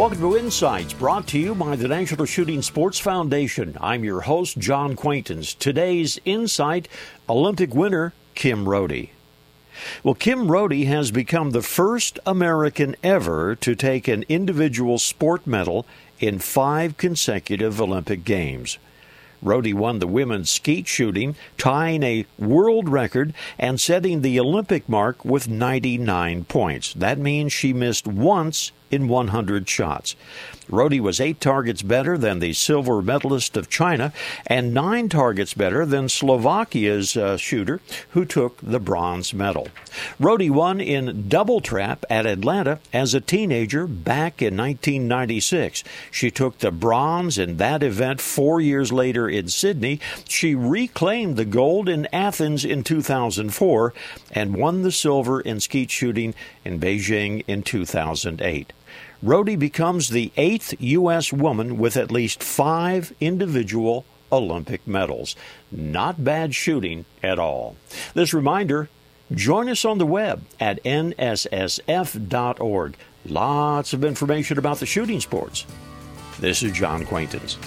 Welcome to Insights, brought to you by the National Shooting Sports Foundation. I'm your host, John Quaintance. Today's Insight Olympic winner, Kim Rhode. Well, Kim Rhode has become the first American ever to take an individual sport medal in five consecutive Olympic Games. Rhode won the women's skeet shooting, tying a world record and setting the Olympic mark with 99 points. That means she missed once in 100 shots. Rhode was eight targets better than the silver medalist of China and nine targets better than Slovakia's uh, shooter who took the bronze medal. Rhode won in double trap at Atlanta as a teenager back in 1996. She took the bronze in that event four years later in Sydney. She reclaimed the gold in Athens in 2004 and won the silver in skeet shooting in Beijing in 2008. Rhode becomes the eighth U.S. woman with at least five individual Olympic medals. Not bad shooting at all. This reminder join us on the web at nssf.org. Lots of information about the shooting sports. This is John Quaintance.